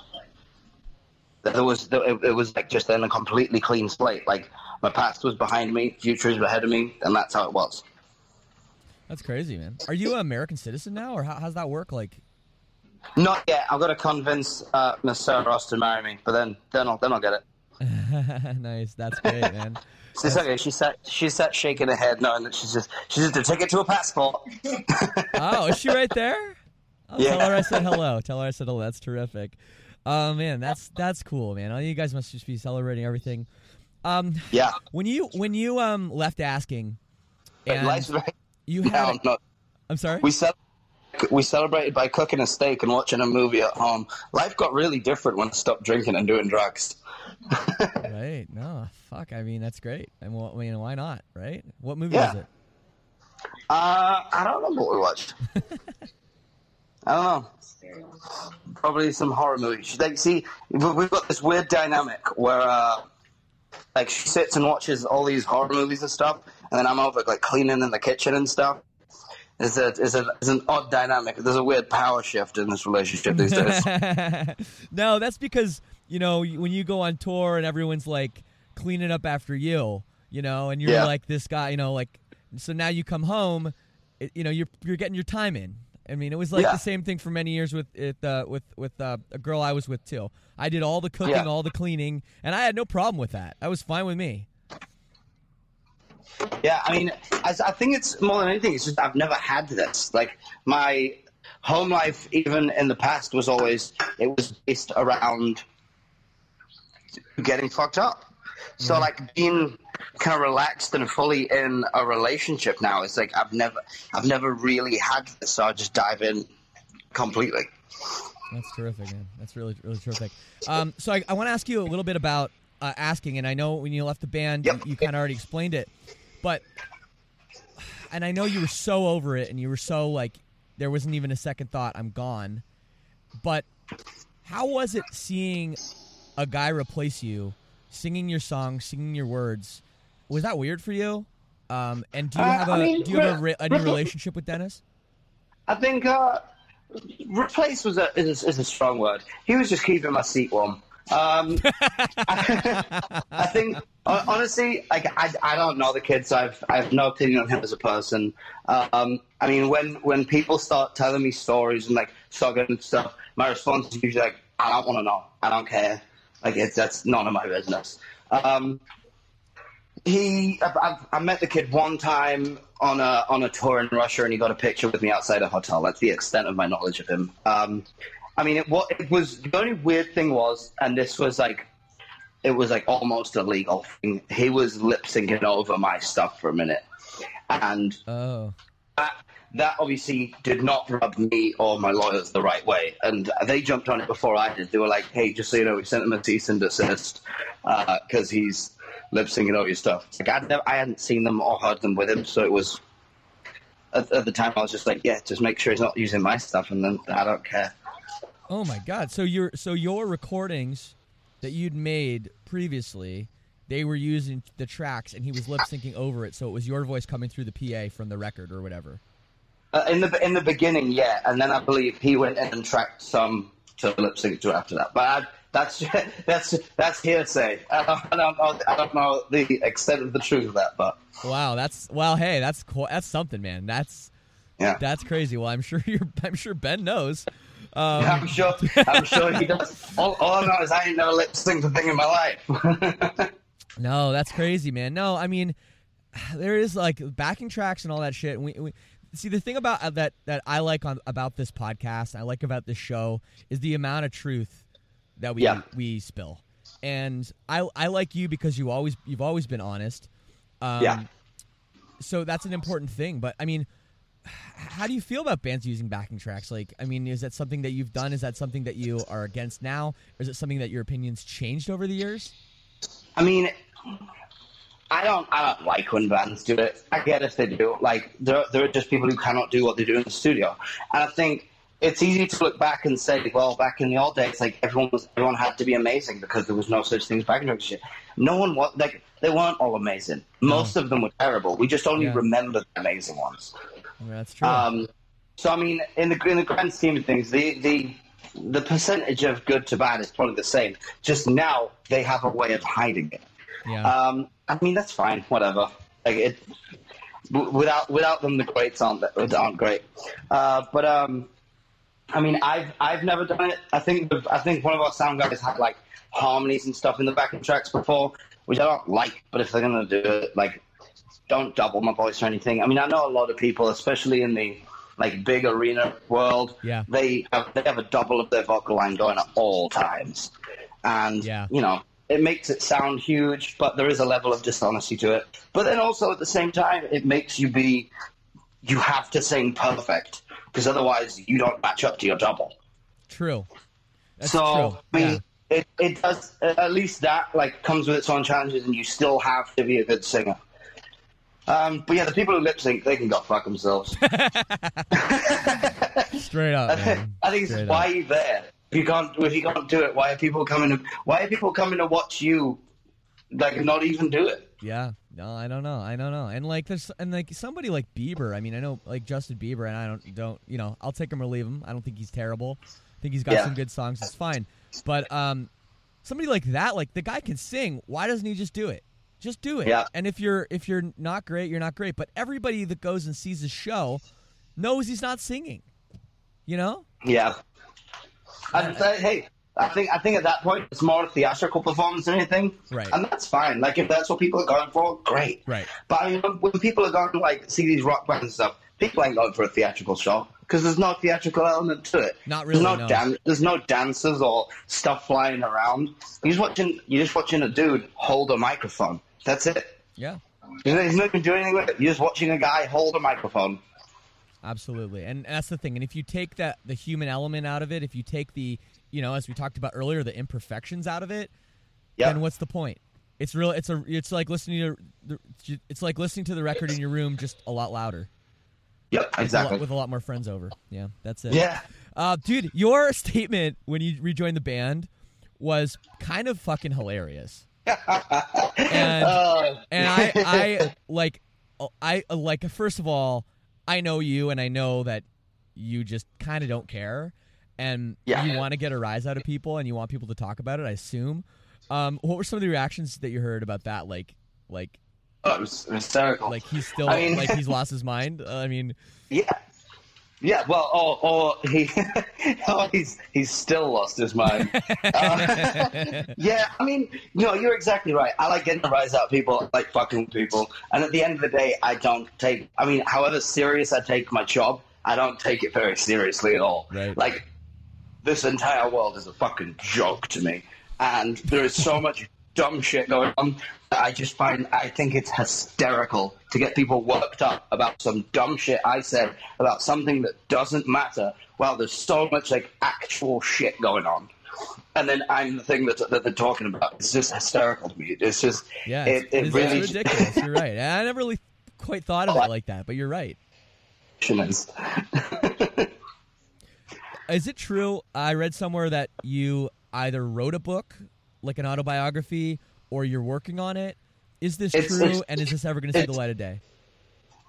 there was it, it was like just then a completely clean slate. Like my past was behind me, future is ahead of me, and that's how it was. That's crazy, man. Are you an American citizen now, or how, how's that work? Like, Not yet. I've got to convince uh, Miss Sarah Ross to marry me, but then then I'll then I'll get it. [LAUGHS] nice. That's great, man. [LAUGHS] She's okay. She sat she sat shaking her head, knowing that she's just she's just a ticket to a passport. [LAUGHS] oh, is she right there? Oh, Yeah. Tell her I said hello. Tell her I said hello. That's terrific. Oh man, that's that's cool, man. Oh, you guys must just be celebrating everything. Um, Yeah. when you when you um left asking, and life's very you had no, no. I'm sorry. We we celebrated by cooking a steak and watching a movie at home. Life got really different when I stopped drinking and doing drugs. [LAUGHS] right? No, fuck. I mean, that's great. I mean, I mean, why not? Right? What movie Yeah. was it? Uh, I don't remember what we watched. [LAUGHS] I don't know. Probably some horror movie. She, like, see, we- we've got this weird dynamic where, uh, like, she sits and watches all these horror movies and stuff, and then I'm over like cleaning in the kitchen and stuff. It's a, it's a, it's an odd dynamic. There's a weird power shift in this relationship these days. [LAUGHS] no, that's because you know when you go on tour and everyone's like cleaning up after you, you know, and you're Yeah. like this guy, you know, like so now you come home, it, you know, you're you're getting your time in. I mean, it was like Yeah. the same thing for many years with it uh, with with uh, a girl I was with too. I did all the cooking, Yeah. all the cleaning, and I had no problem with that. That was fine with me. Yeah, I mean, I, I think it's more than anything. It's just I've never had this. Like my home life, even in the past, was always it was based around getting fucked up. So like being kind of relaxed and fully in a relationship now, it's like I've never, I've never really had this. So I just dive in completely. That's terrific, man. That's really, really terrific. Um, so I, I want to ask you a little bit about uh, asking, and I know when you left the band, Yep. you, you kind of already explained it, but and I know you were so over it, and you were so like there wasn't even a second thought. I'm gone. But how was it seeing a guy replace you, singing your songs, singing your words? Was that weird for you? Um, and do you Uh, have a I mean, do you have a, re- a new relationship with Denis? I think uh, replace was a is, is a strong word. He was just keeping my seat warm. Um, [LAUGHS] I think honestly, like I, I don't know the kids. So I've I have no opinion on him as a person. Um, I mean, when when people start telling me stories and like start getting stuff, my response is usually like, I don't want to know. I don't care. Like it's that's none of my business. Um, he, I've, I've, met the kid one time on a on a tour in Russia, and he got a picture with me outside a hotel. That's the extent of my knowledge of him. Um, I mean, it, what it was the only weird thing was, and this was like, it was like almost illegal. Thing. He was lip syncing over my stuff for a minute, and Oh, that obviously did not rub me or my lawyers the right way. And they jumped on it before I did. They were like, hey, just so you know, we sent him a cease and desist uh, because he's lip syncing all your stuff. Like, I'd never, I hadn't seen them or heard them with him, so it was. At, at the time, I was just like, yeah, just make sure he's not using my stuff, and then I don't care. Oh my God! So your so your recordings that you'd made previously, they were using the tracks, and he was lip syncing over it, so it was your voice coming through the PA from the record or whatever. Uh, in the in the beginning, yeah, and then I believe he went in and tracked some to lip sync to after that. But I, that's [LAUGHS] that's that's hearsay. I don't, I don't know. I don't know the extent of the truth of that, but Wow, that's well. Hey, that's cool. That's something, man. That's yeah, that's crazy. Well, I'm sure [LAUGHS] you're. I'm sure Ben knows. Um, [LAUGHS] I'm sure. I'm sure he does. All, all I know is I ain't never lip synced a thing in my life. No, that's crazy, man. No, I mean, [SIGHS] there is like backing tracks and all that shit. And we, we see the thing about uh, that that I like on about this podcast, I like about this show is the amount of truth that we Yeah. we spill. And I I like you because you always you've always been honest. Um, Yeah. So that's an important thing. But I mean, how do you feel about bands using backing tracks? Like, I mean, is that something that you've done? Is that something that you are against now? Or is it something that your opinions changed over the years? I mean, I don't. I don't like when bands do it. I get if they do. Like there, there are just people who cannot do what they do in the studio, and I think it's easy to look back and say, well, back in the old days, like everyone was, everyone had to be amazing because there was no such thing as and Shit. No one was like they weren't all amazing. Most of them were terrible. We just only Yeah. remember the amazing ones. Yeah, that's true. Um, so I mean, in the in the grand scheme of things, the the the percentage of good to bad is probably the same. Just now they have a way of hiding it. yeah. Um, I mean, that's fine. Whatever. Like it, without without them, the greats aren't aren't great. Uh, but um, I mean, I've I've never done it. I think the, I think one of our sound guys had like harmonies and stuff in the backing tracks before, which I don't like. But if they're gonna do it, like, don't double my voice or anything. I mean, I know a lot of people, especially in the like big arena world, Yeah. they have they have a double of their vocal line going at all times, and Yeah. you know it makes it sound huge, but there is a level of dishonesty to it. But then also at the same time, it makes you be you have to sing perfect because otherwise you don't match up to your double. True. That's so true. I mean, Yeah. it, it does at least that like comes with its own challenges, and you still have to be a good singer. Um, but yeah, the people who lip sync, they can go fuck themselves. [LAUGHS] Straight up, man. [LAUGHS] I think it's Straight why up. you there? If you can't, if you can't do it, why are people coming? To, why are people coming to watch you? Like not even do it. Yeah. No, I don't know. I don't know. And like there's and like somebody like Bieber. I mean, I know like Justin Bieber, and I don't don't you know I'll take him or leave him. I don't think he's terrible. I think he's got Yeah. some good songs. It's fine. But um, somebody like that, like the guy can sing. Why doesn't he just do it? Just do it. Yeah. And if you're if you're not great, you're not great. But everybody that goes and sees the show knows he's not singing. You know? Yeah. And uh, hey, I think I think at that point it's more a theatrical performance than anything, Right. And that's fine. Like if that's what people are going for, great. Right. But I mean, when, when people are going to like see these rock bands and stuff, people ain't going for a theatrical show because there's no theatrical element to it. Not really, There's no, no. dan- there's no dancers or stuff flying around. You're just watching. You're just watching a dude hold a microphone. That's it. Yeah. He's not even doing anything with it. You're just watching a guy hold a microphone. Absolutely. And that's the thing. And if you take that the human element out of it, if you take the you know, as we talked about earlier, the imperfections out of it, Yeah. then what's the point? It's real it's a it's like listening to the, it's like listening to the record in your room just a lot louder. Yep. With a lot- Exactly. With a lot more friends over. Yeah, that's it. Yeah. Uh, dude, your [LAUGHS] statement when you rejoined the band was kind of fucking hilarious. [LAUGHS] and Uh, and I, I like, I like. First of all, I know you, and I know that you just kind of don't care, and Yeah. you want to get a rise out of people, and you want people to talk about it. I assume. Um, what were some of the reactions that you heard about that? Like, like, oh, it was hysterical. like he's still I mean- like he's [LAUGHS] lost his mind. Uh, I mean, Yeah. Yeah, well, or, or he, [LAUGHS] oh, he's he's still lost his mind. [LAUGHS] Uh, [LAUGHS] yeah, I mean, no, you're exactly right. I like getting the rise out of people, I like fucking people, and at the end of the day, I don't take. I mean, however serious I take my job, I don't take it very seriously at all. Right. Like, this entire world is a fucking joke to me, and there is so much dumb shit going on. I just find I think it's hysterical to get people worked up about some dumb shit I said about something that doesn't matter. While there's so much like actual shit going on, and then I'm the thing that, that they're talking about. It's just hysterical to me. It's just yeah, it, it's, it really ridiculous. [LAUGHS] You're right. I never really quite thought of Oh, it like that, but you're right. is. [LAUGHS] Is it true? I read somewhere that you either wrote a book, like an autobiography, or you're working on it. Is this It's- true? it's- and is this ever going to see the light of day?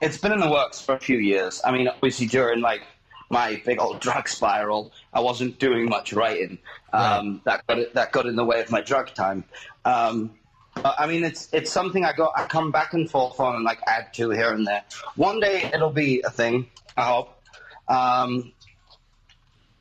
It's been in the works for a few years. I mean, obviously during like my big old [LAUGHS] drug spiral, I wasn't doing much writing. Um, That got that got in the way of my drug time. Um, I mean, it's it's something I got I come back and forth on and like add to here and there. One day it'll be a thing. I hope. Um,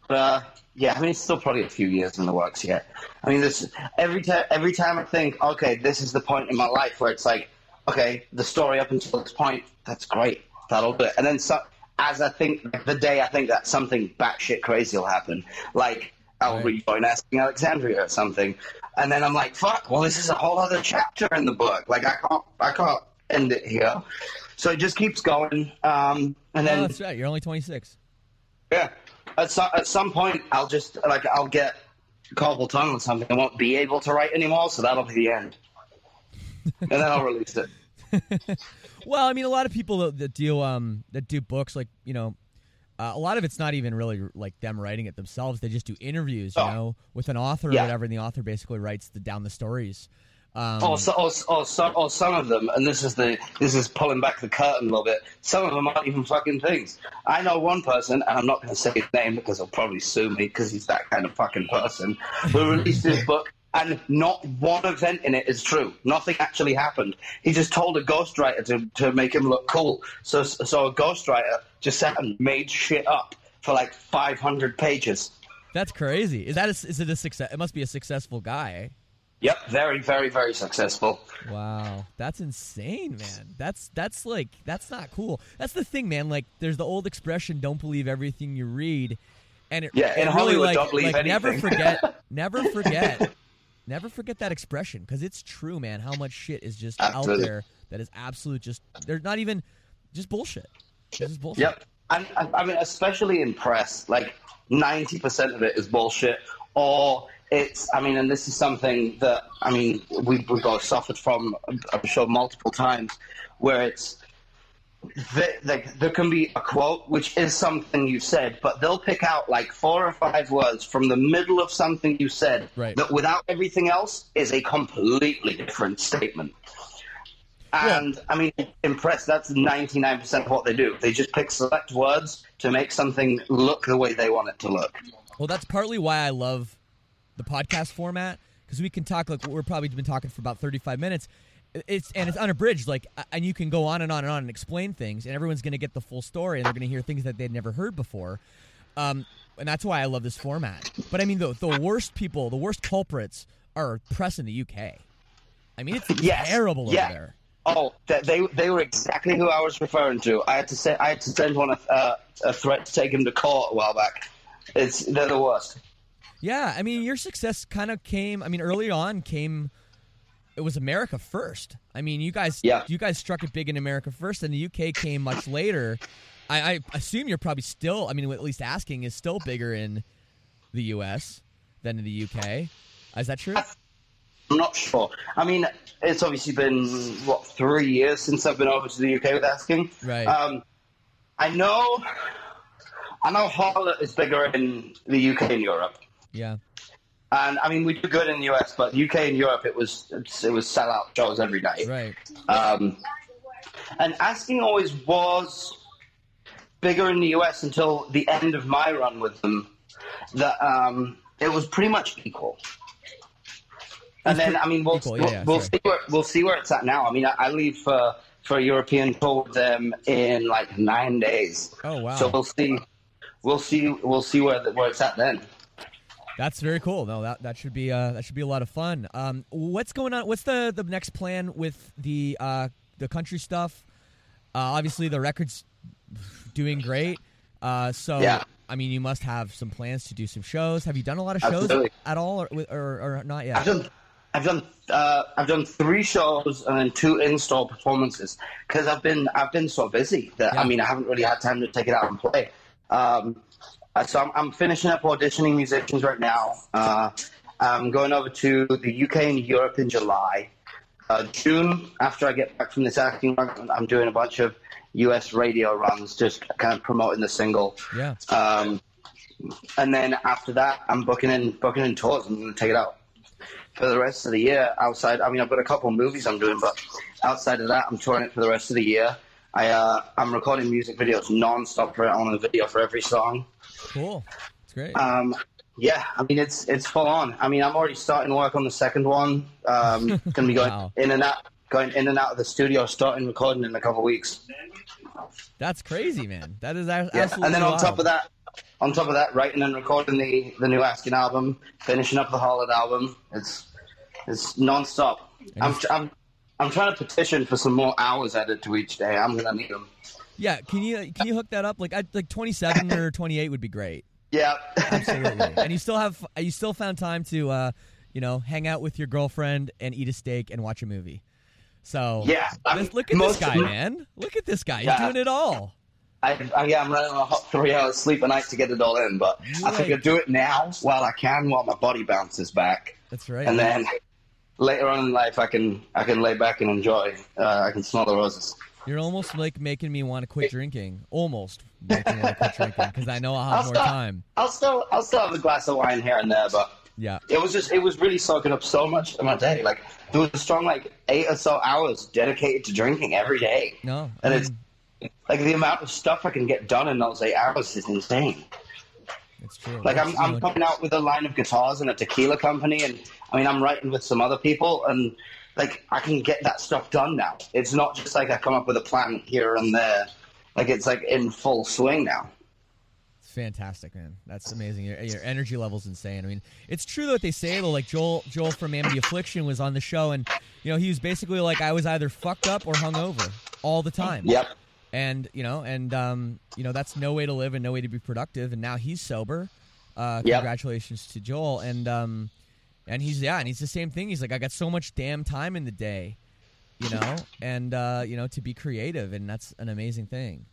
but uh, yeah, I mean, it's still probably a few years in the works yet. I mean, this every time every time I think, okay, this is the point in my life where it's like, okay, the story up until this point, that's great, that'll do it. And then so, as I think the day I think that something batshit crazy will happen, like I'll Right. rejoin Asking Alexandria or something, and then I'm like, fuck, well, this is a whole other chapter in the book. Like I can't, I can't end it here. So it just keeps going, um, and then oh, that's right. You're only 26. yeah. At some, at some point, I'll just like I'll get carpal tunnel or something. I won't be able to write anymore, so that'll be the end. and then I'll release it. [LAUGHS] Well, I mean, a lot of people that, that do um that do books, like you know, uh, a lot of it's not even really like them writing it themselves. They just do interviews, you Oh. know, with an author Yeah. or whatever, and the author basically writes the, down the stories. Um, Or, so, or, or, some, or some of them, and this is the this is pulling back the curtain a little bit. Some of them aren't even fucking things. I know one person, and I'm not going to say his name because he'll probably sue me because he's that kind of fucking person. Who released his [LAUGHS] book, and not one event in it is true. Nothing actually happened. He just told a ghostwriter to to make him look cool. So so a ghostwriter just sat and made shit up for like 500 pages. that's crazy. Is that a, is it a success? It must be a successful guy. Yep, very very very successful. Wow, that's insane, man. That's that's like that's not cool. That's the thing, man. Like, there's the old expression, "Don't believe everything you read," and it, Yeah, in really Hollywood, like, don't believe like never forget, [LAUGHS] never forget, never forget that expression because it's true, man. How much shit is just out there that is absolute just they're not even just bullshit. Is bullshit. Yep. And, and I mean, especially in press, like 90% of it is bullshit. Or it's, I mean, and this is something that, I mean, we, we've both suffered from, I'm sure, multiple times, where it's, there, can be a quote which is something you said, but they'll pick out like four or five words from the middle of something you said Right. that without everything else is a completely different statement. And I mean, in press, that's 99% of what they do. They just pick select words to make something look the way they want it to look. Well, that's partly why I love the podcast format because we can talk like we're probably been talking for about 35 minutes. It's and it's unabridged, like, and you can go on and on and on and explain things, and everyone's going to get the full story, and they're going to hear things that they'd never heard before. Um, and that's why I love this format. But I mean, the the worst people, the worst culprits, are press in the UK. I mean, it's Yes. terrible Yeah. over there. Oh, they they were exactly who I was referring to. I had to say I had to send one a, uh, a threat to take him to court a while back. It's they're the worst. Yeah, I mean, your success kind of came. I mean, early on came. It was America first. I mean, you guys, Yeah. you guys struck it big in America first, and the UK came much later. I, I assume you're probably still. I mean, at least asking is still bigger in the US than in the UK. Is that true? I'm not sure. I mean, it's obviously been what three years since I've been over to the UK with asking. Right. Um, I know. I know Harlot is bigger in the UK and Europe. Yeah. And I mean, we do good in the US, but UK and Europe, it was it was sellout shows every night. Right. Um, and asking always was bigger in the US until the end of my run with them. That um, it was pretty much equal. And then, I mean, we'll Equal, we'll, yeah, we'll see where we'll see where it's at now. I mean, I, I leave for for a European tour with them in like nine days. Oh wow. So we'll see, we'll see, we'll see where the, where it's at then. That's very cool. No, that that should be uh, that should be a lot of fun. Um, what's going on? What's the the next plan with the uh, the country stuff? Uh, obviously, the record's doing great. Uh, so, Yeah. I mean, you must have some plans to do some shows. Have you done a lot of shows Absolutely. at all, or, or, or not yet? I've done, I've done, uh, I've done three shows and then two in-store performances because I've been, I've been so busy that Yeah. I mean, I haven't really had time to take it out and play. Um, so I'm, I'm finishing up auditioning musicians right now. Uh, I'm going over to the UK and Europe in July. Uh, June, after I get back from this acting run, I'm doing a bunch of US radio runs, just kind of promoting the single. Yeah. Um, and then after that, I'm booking in booking in tours. I'm going to take it out for the rest of the year. Outside, I mean, I've got a couple of movies I'm doing, but outside of that, I'm touring it for the rest of the year. I uh, I'm recording music videos non-stop for on a video for every song. Cool. It's great. Um, yeah, I mean it's it's full on. I mean I'm already starting work on the second one. Um, [LAUGHS] gonna be going Wow. in and out, going in and out of the studio, starting recording in a couple weeks. That's crazy, man. That is a- Yeah, absolutely and then on wild. top of that, on top of that, writing and recording the the new Asking album, finishing up the Harlot album. It's it's non-stop. I'm I'm I'm trying to petition for some more hours added to each day. I'm gonna need them. yeah, can you can you hook that up? Like, I, like 27 [LAUGHS] or 28 would be great. Yeah, Absolutely. [LAUGHS] and you still have you still found time to uh, you know hang out with your girlfriend and eat a steak and watch a movie. So Yeah, I mean, look at this guy, of- man. Look at this guy. He's doing it all. I, I yeah, I'm running on a hot three hours sleep a night to get it all in, but I Right. figure do it now while I can, while my body bounces back, That's right. and then later on in life, I can I can lay back and enjoy. Uh, I can smell the roses. You're almost like making me want to quit drinking. Almost making me want to quit drinking because I know I'll have I'll more stop. time. I'll still I'll still have a glass of wine here and there, but Yeah. it was just it was really soaking up so much of my day. Like there was a strong like eight or so hours dedicated to drinking every day, No. and I it's like the amount of stuff I can get done in those eight hours is insane. It's true. Like I'm, I'm coming out with a line of guitars and a tequila company, and I mean I'm writing with some other people, and like I can get that stuff done now. It's not just like I come up with a plan here and there. Like it's like in full swing now. It's fantastic, man. That's amazing. Your, your energy level's insane. I mean, it's true that they say though. Like Joel, Joel from Amity Affliction was on the show, and you know he was basically like, I was either fucked up or hungover all the time. Yep. And you know, and um, you know that's no way to live and no way to be productive. And now he's sober. Uh, Yep. congratulations to Joel. And um, and he's yeah, and he's the same thing. He's like, I got so much damn time in the day, you know, and uh, you know to be creative, and that's an amazing thing.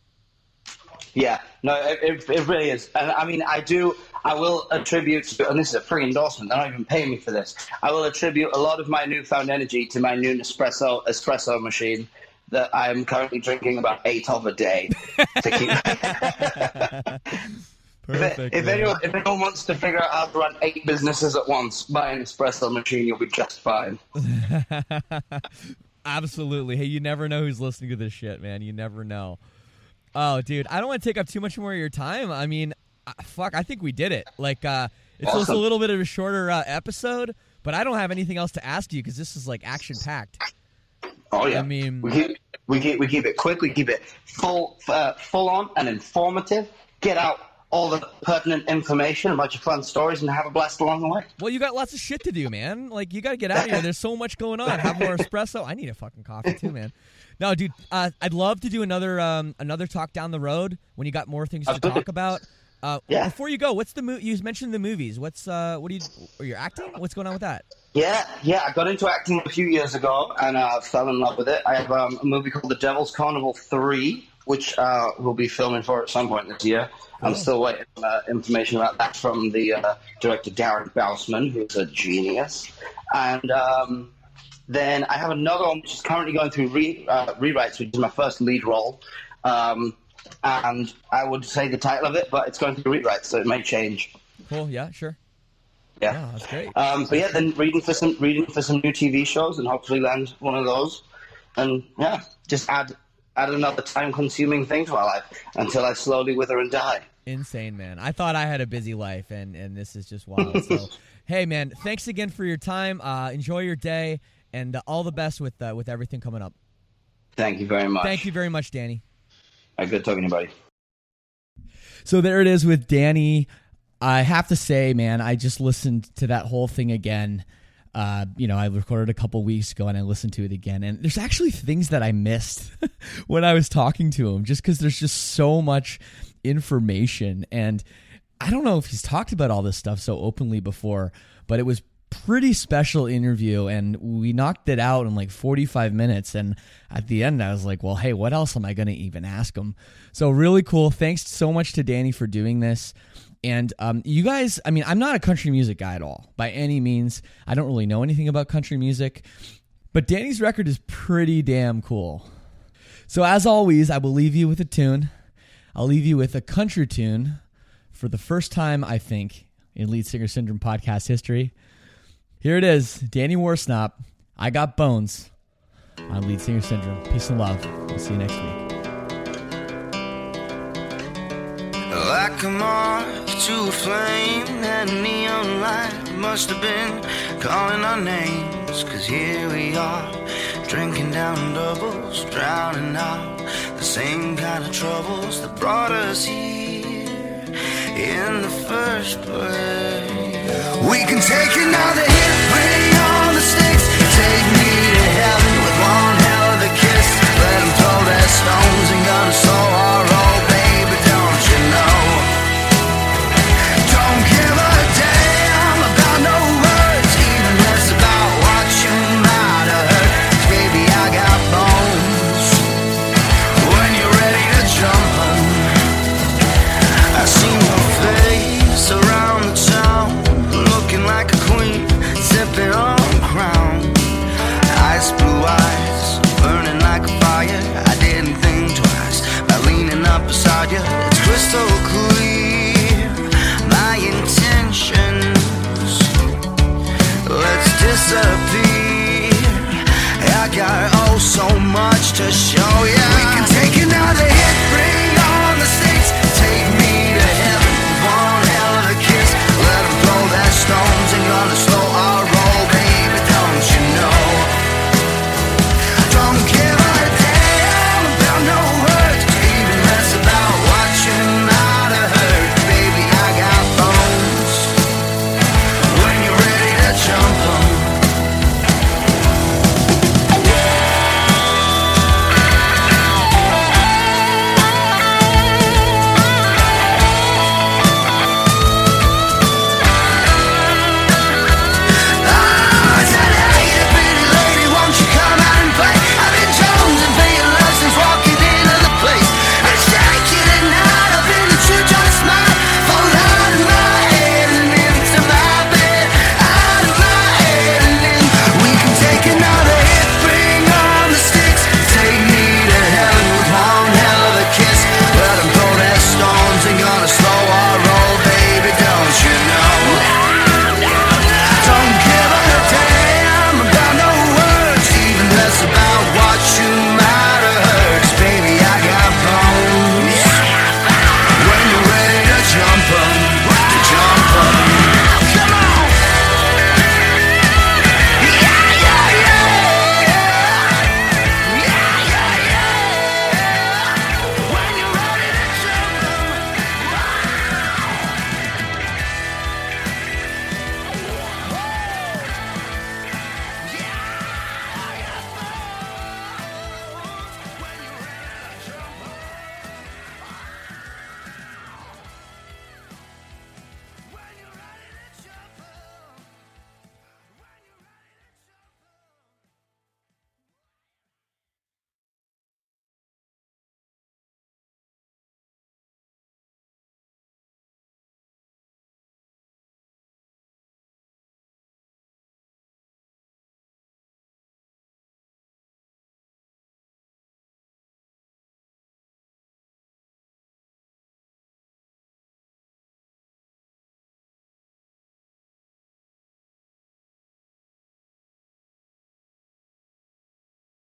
Yeah, no, it, it, it really is. And I mean, I do, I will attribute, and this is a free endorsement, they don't even pay me for this. I will attribute a lot of my newfound energy to my new Nespresso espresso machine that I'm currently drinking about eight of a day to keep. [LAUGHS] [LAUGHS] Perfect. if, man. anyone, if anyone wants to figure out how to run eight businesses at once, buy an espresso machine, you'll be just fine. [LAUGHS] Absolutely. Hey, you never know who's listening to this shit, man. You never know. Oh, dude, I don't want to take up too much more of your time. I mean, uh, fuck, I think we did it. Like, uh, it's just a little bit of a shorter uh, episode, But I don't have anything else to ask you because this is like action packed. Oh yeah. I mean, we keep we keep we keep it quick. We keep it full uh, full on and informative. Get out all the pertinent information about your fun stories and have a blast along the way. Well, you got lots of shit to do, man. Like you got to get out of here. There's so much going on. Have more [LAUGHS] espresso. I need a fucking coffee too, man. No, dude, uh, I'd love to do another um, another talk down the road when you got more things to talk about. Uh, Yeah. Before you go, what's the mo- you mentioned the movies? What's uh, what do you? Are you acting? What's going on with that? Yeah, yeah. I got into acting a few years ago and uh, fell in love with it. I have um, a movie called The Devil's Carnival Three, which uh, we'll be filming for at some point this year. I'm still waiting for uh, information about that from the uh, director Darren Bousman, who's a genius. And um, then I have another one which is currently going through re- uh, rewrites, which is my first lead role. Um, and I would say the title of it, but it's going through rewrites, so it may change. Cool. Yeah. Sure. Yeah, Yeah, that's great. Um, but yeah, then reading for some reading for some new TV shows and hopefully land one of those, and yeah, just add add another time consuming thing to my life until I slowly wither and die. Insane, man. I thought I had a busy life, and and this is just wild. [LAUGHS] So, hey, man, thanks again for your time. Uh, enjoy your day, and uh, all the best with uh, with everything coming up. Thank you very much. Thank you very much, Danny. Uh, good talking to you, buddy. So there it is with Danny. I have to say, man, I just listened to that whole thing again. Uh, you know, I recorded a couple weeks ago and I listened to it again. And there's actually things that I missed [LAUGHS] when I was talking to him just because there's just so much information. And I don't know if he's talked about all this stuff so openly before, but it was pretty special interview and we knocked it out in like 45 minutes and at the end I was like, "Well, hey, what else am I going to even ask him?" So really cool. Thanks so much to Danny for doing this. And um, you guys, I mean, I'm not a country music guy at all by any means. I don't really know anything about country music, but Danny's record is pretty damn cool. So as always, I will leave you with a tune. I'll leave you with a country tune for the first time, I think, in Lead Singer Syndrome podcast history. Here it is Danny Worsnop. I got bones on Lead Singer Syndrome. Peace and love. We'll see you next week. Like a moth to a flame, that neon light must have been calling our names. Cause here we are, drinking down doubles, drowning out the same kind of troubles that brought us here in the first place. We can take another hit, bring on the stakes, take me philosophy. I got oh so much to show you. We can take another.